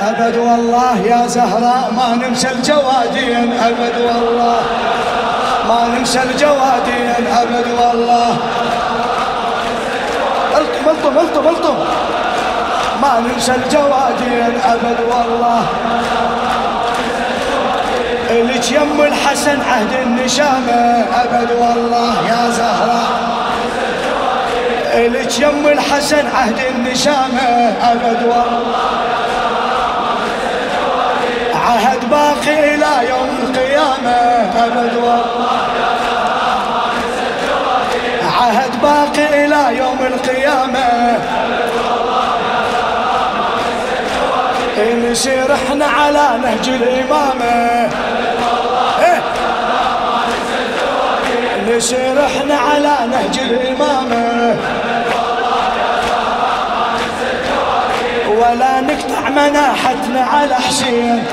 أبد والله يا زهراء ما ننسى الجوادين. أبد والله ما ننسى الجوادين. أبد والله. الطم الطم الطم الطم ما ننسى الجوادين. أبد والله. لك يم الحسن عهد النشامة. أبد والله يا زهراء. لك يم الحسن عهد النشامة. أبد والله. أبد والله عهد باقي إلى يوم القيامة. نسير إحنا على نهج الإمامة. إيه؟ نسير إحنا على نهج الإمامة. ولا نقطع مناحتنا على حسين.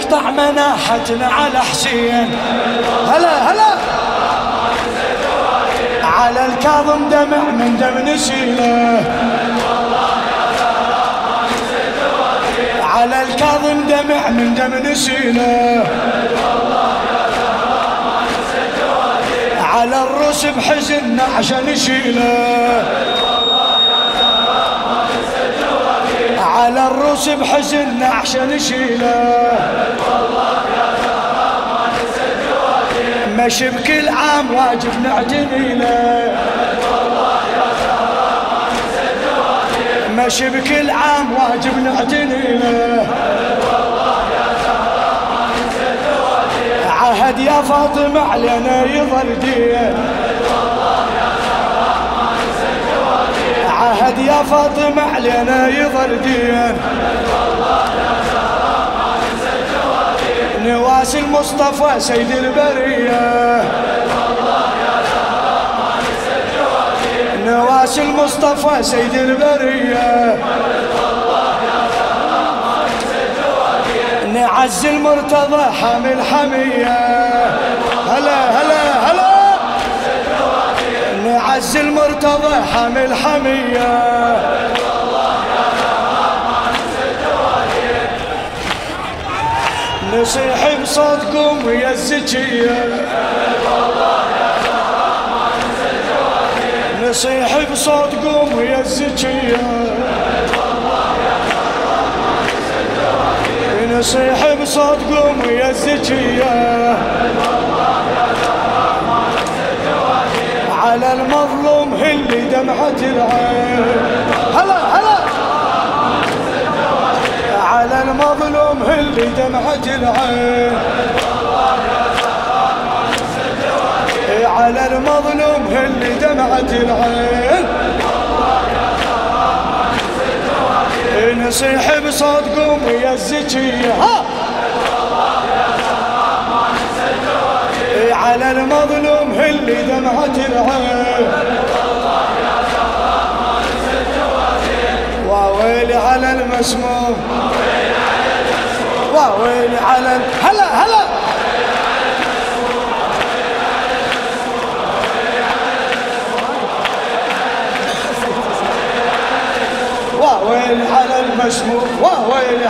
نقطع مناحتنا على حسين. هلا هلا. على الكاظم دمع من دم نسيله على الكاظم دمع من دم نسيله على الروس بحزن عشان نشيله. على الروس بحزن عشان نشيله. مشي بكل عام واجب نعتني له. مشي بكل عام واجب نعتني عهد يا فاطمة علينا يظل دين فاطمة علينا يظل دين نواس المصطفى سيد البرية. نواس المصطفى سيد البرية. نعز المرتضى حامل حمية. هلا هلا. نعز المرتضى حامل حمية نصيح بصوتكم يا الزكية. نصيح بصوتكم يا الزكية. نصيح بصوتكم يا الزكية. دمعة العين هلا هلا. على المظلوم اللي دمعة العين على المظلوم اللي دمعة العين نصيح بصوتكم يا الزكية ها. على المظلوم اللي دمعة العين واويلي على المسموم واويلي على. هلا هلا واويلي على المسموم ال...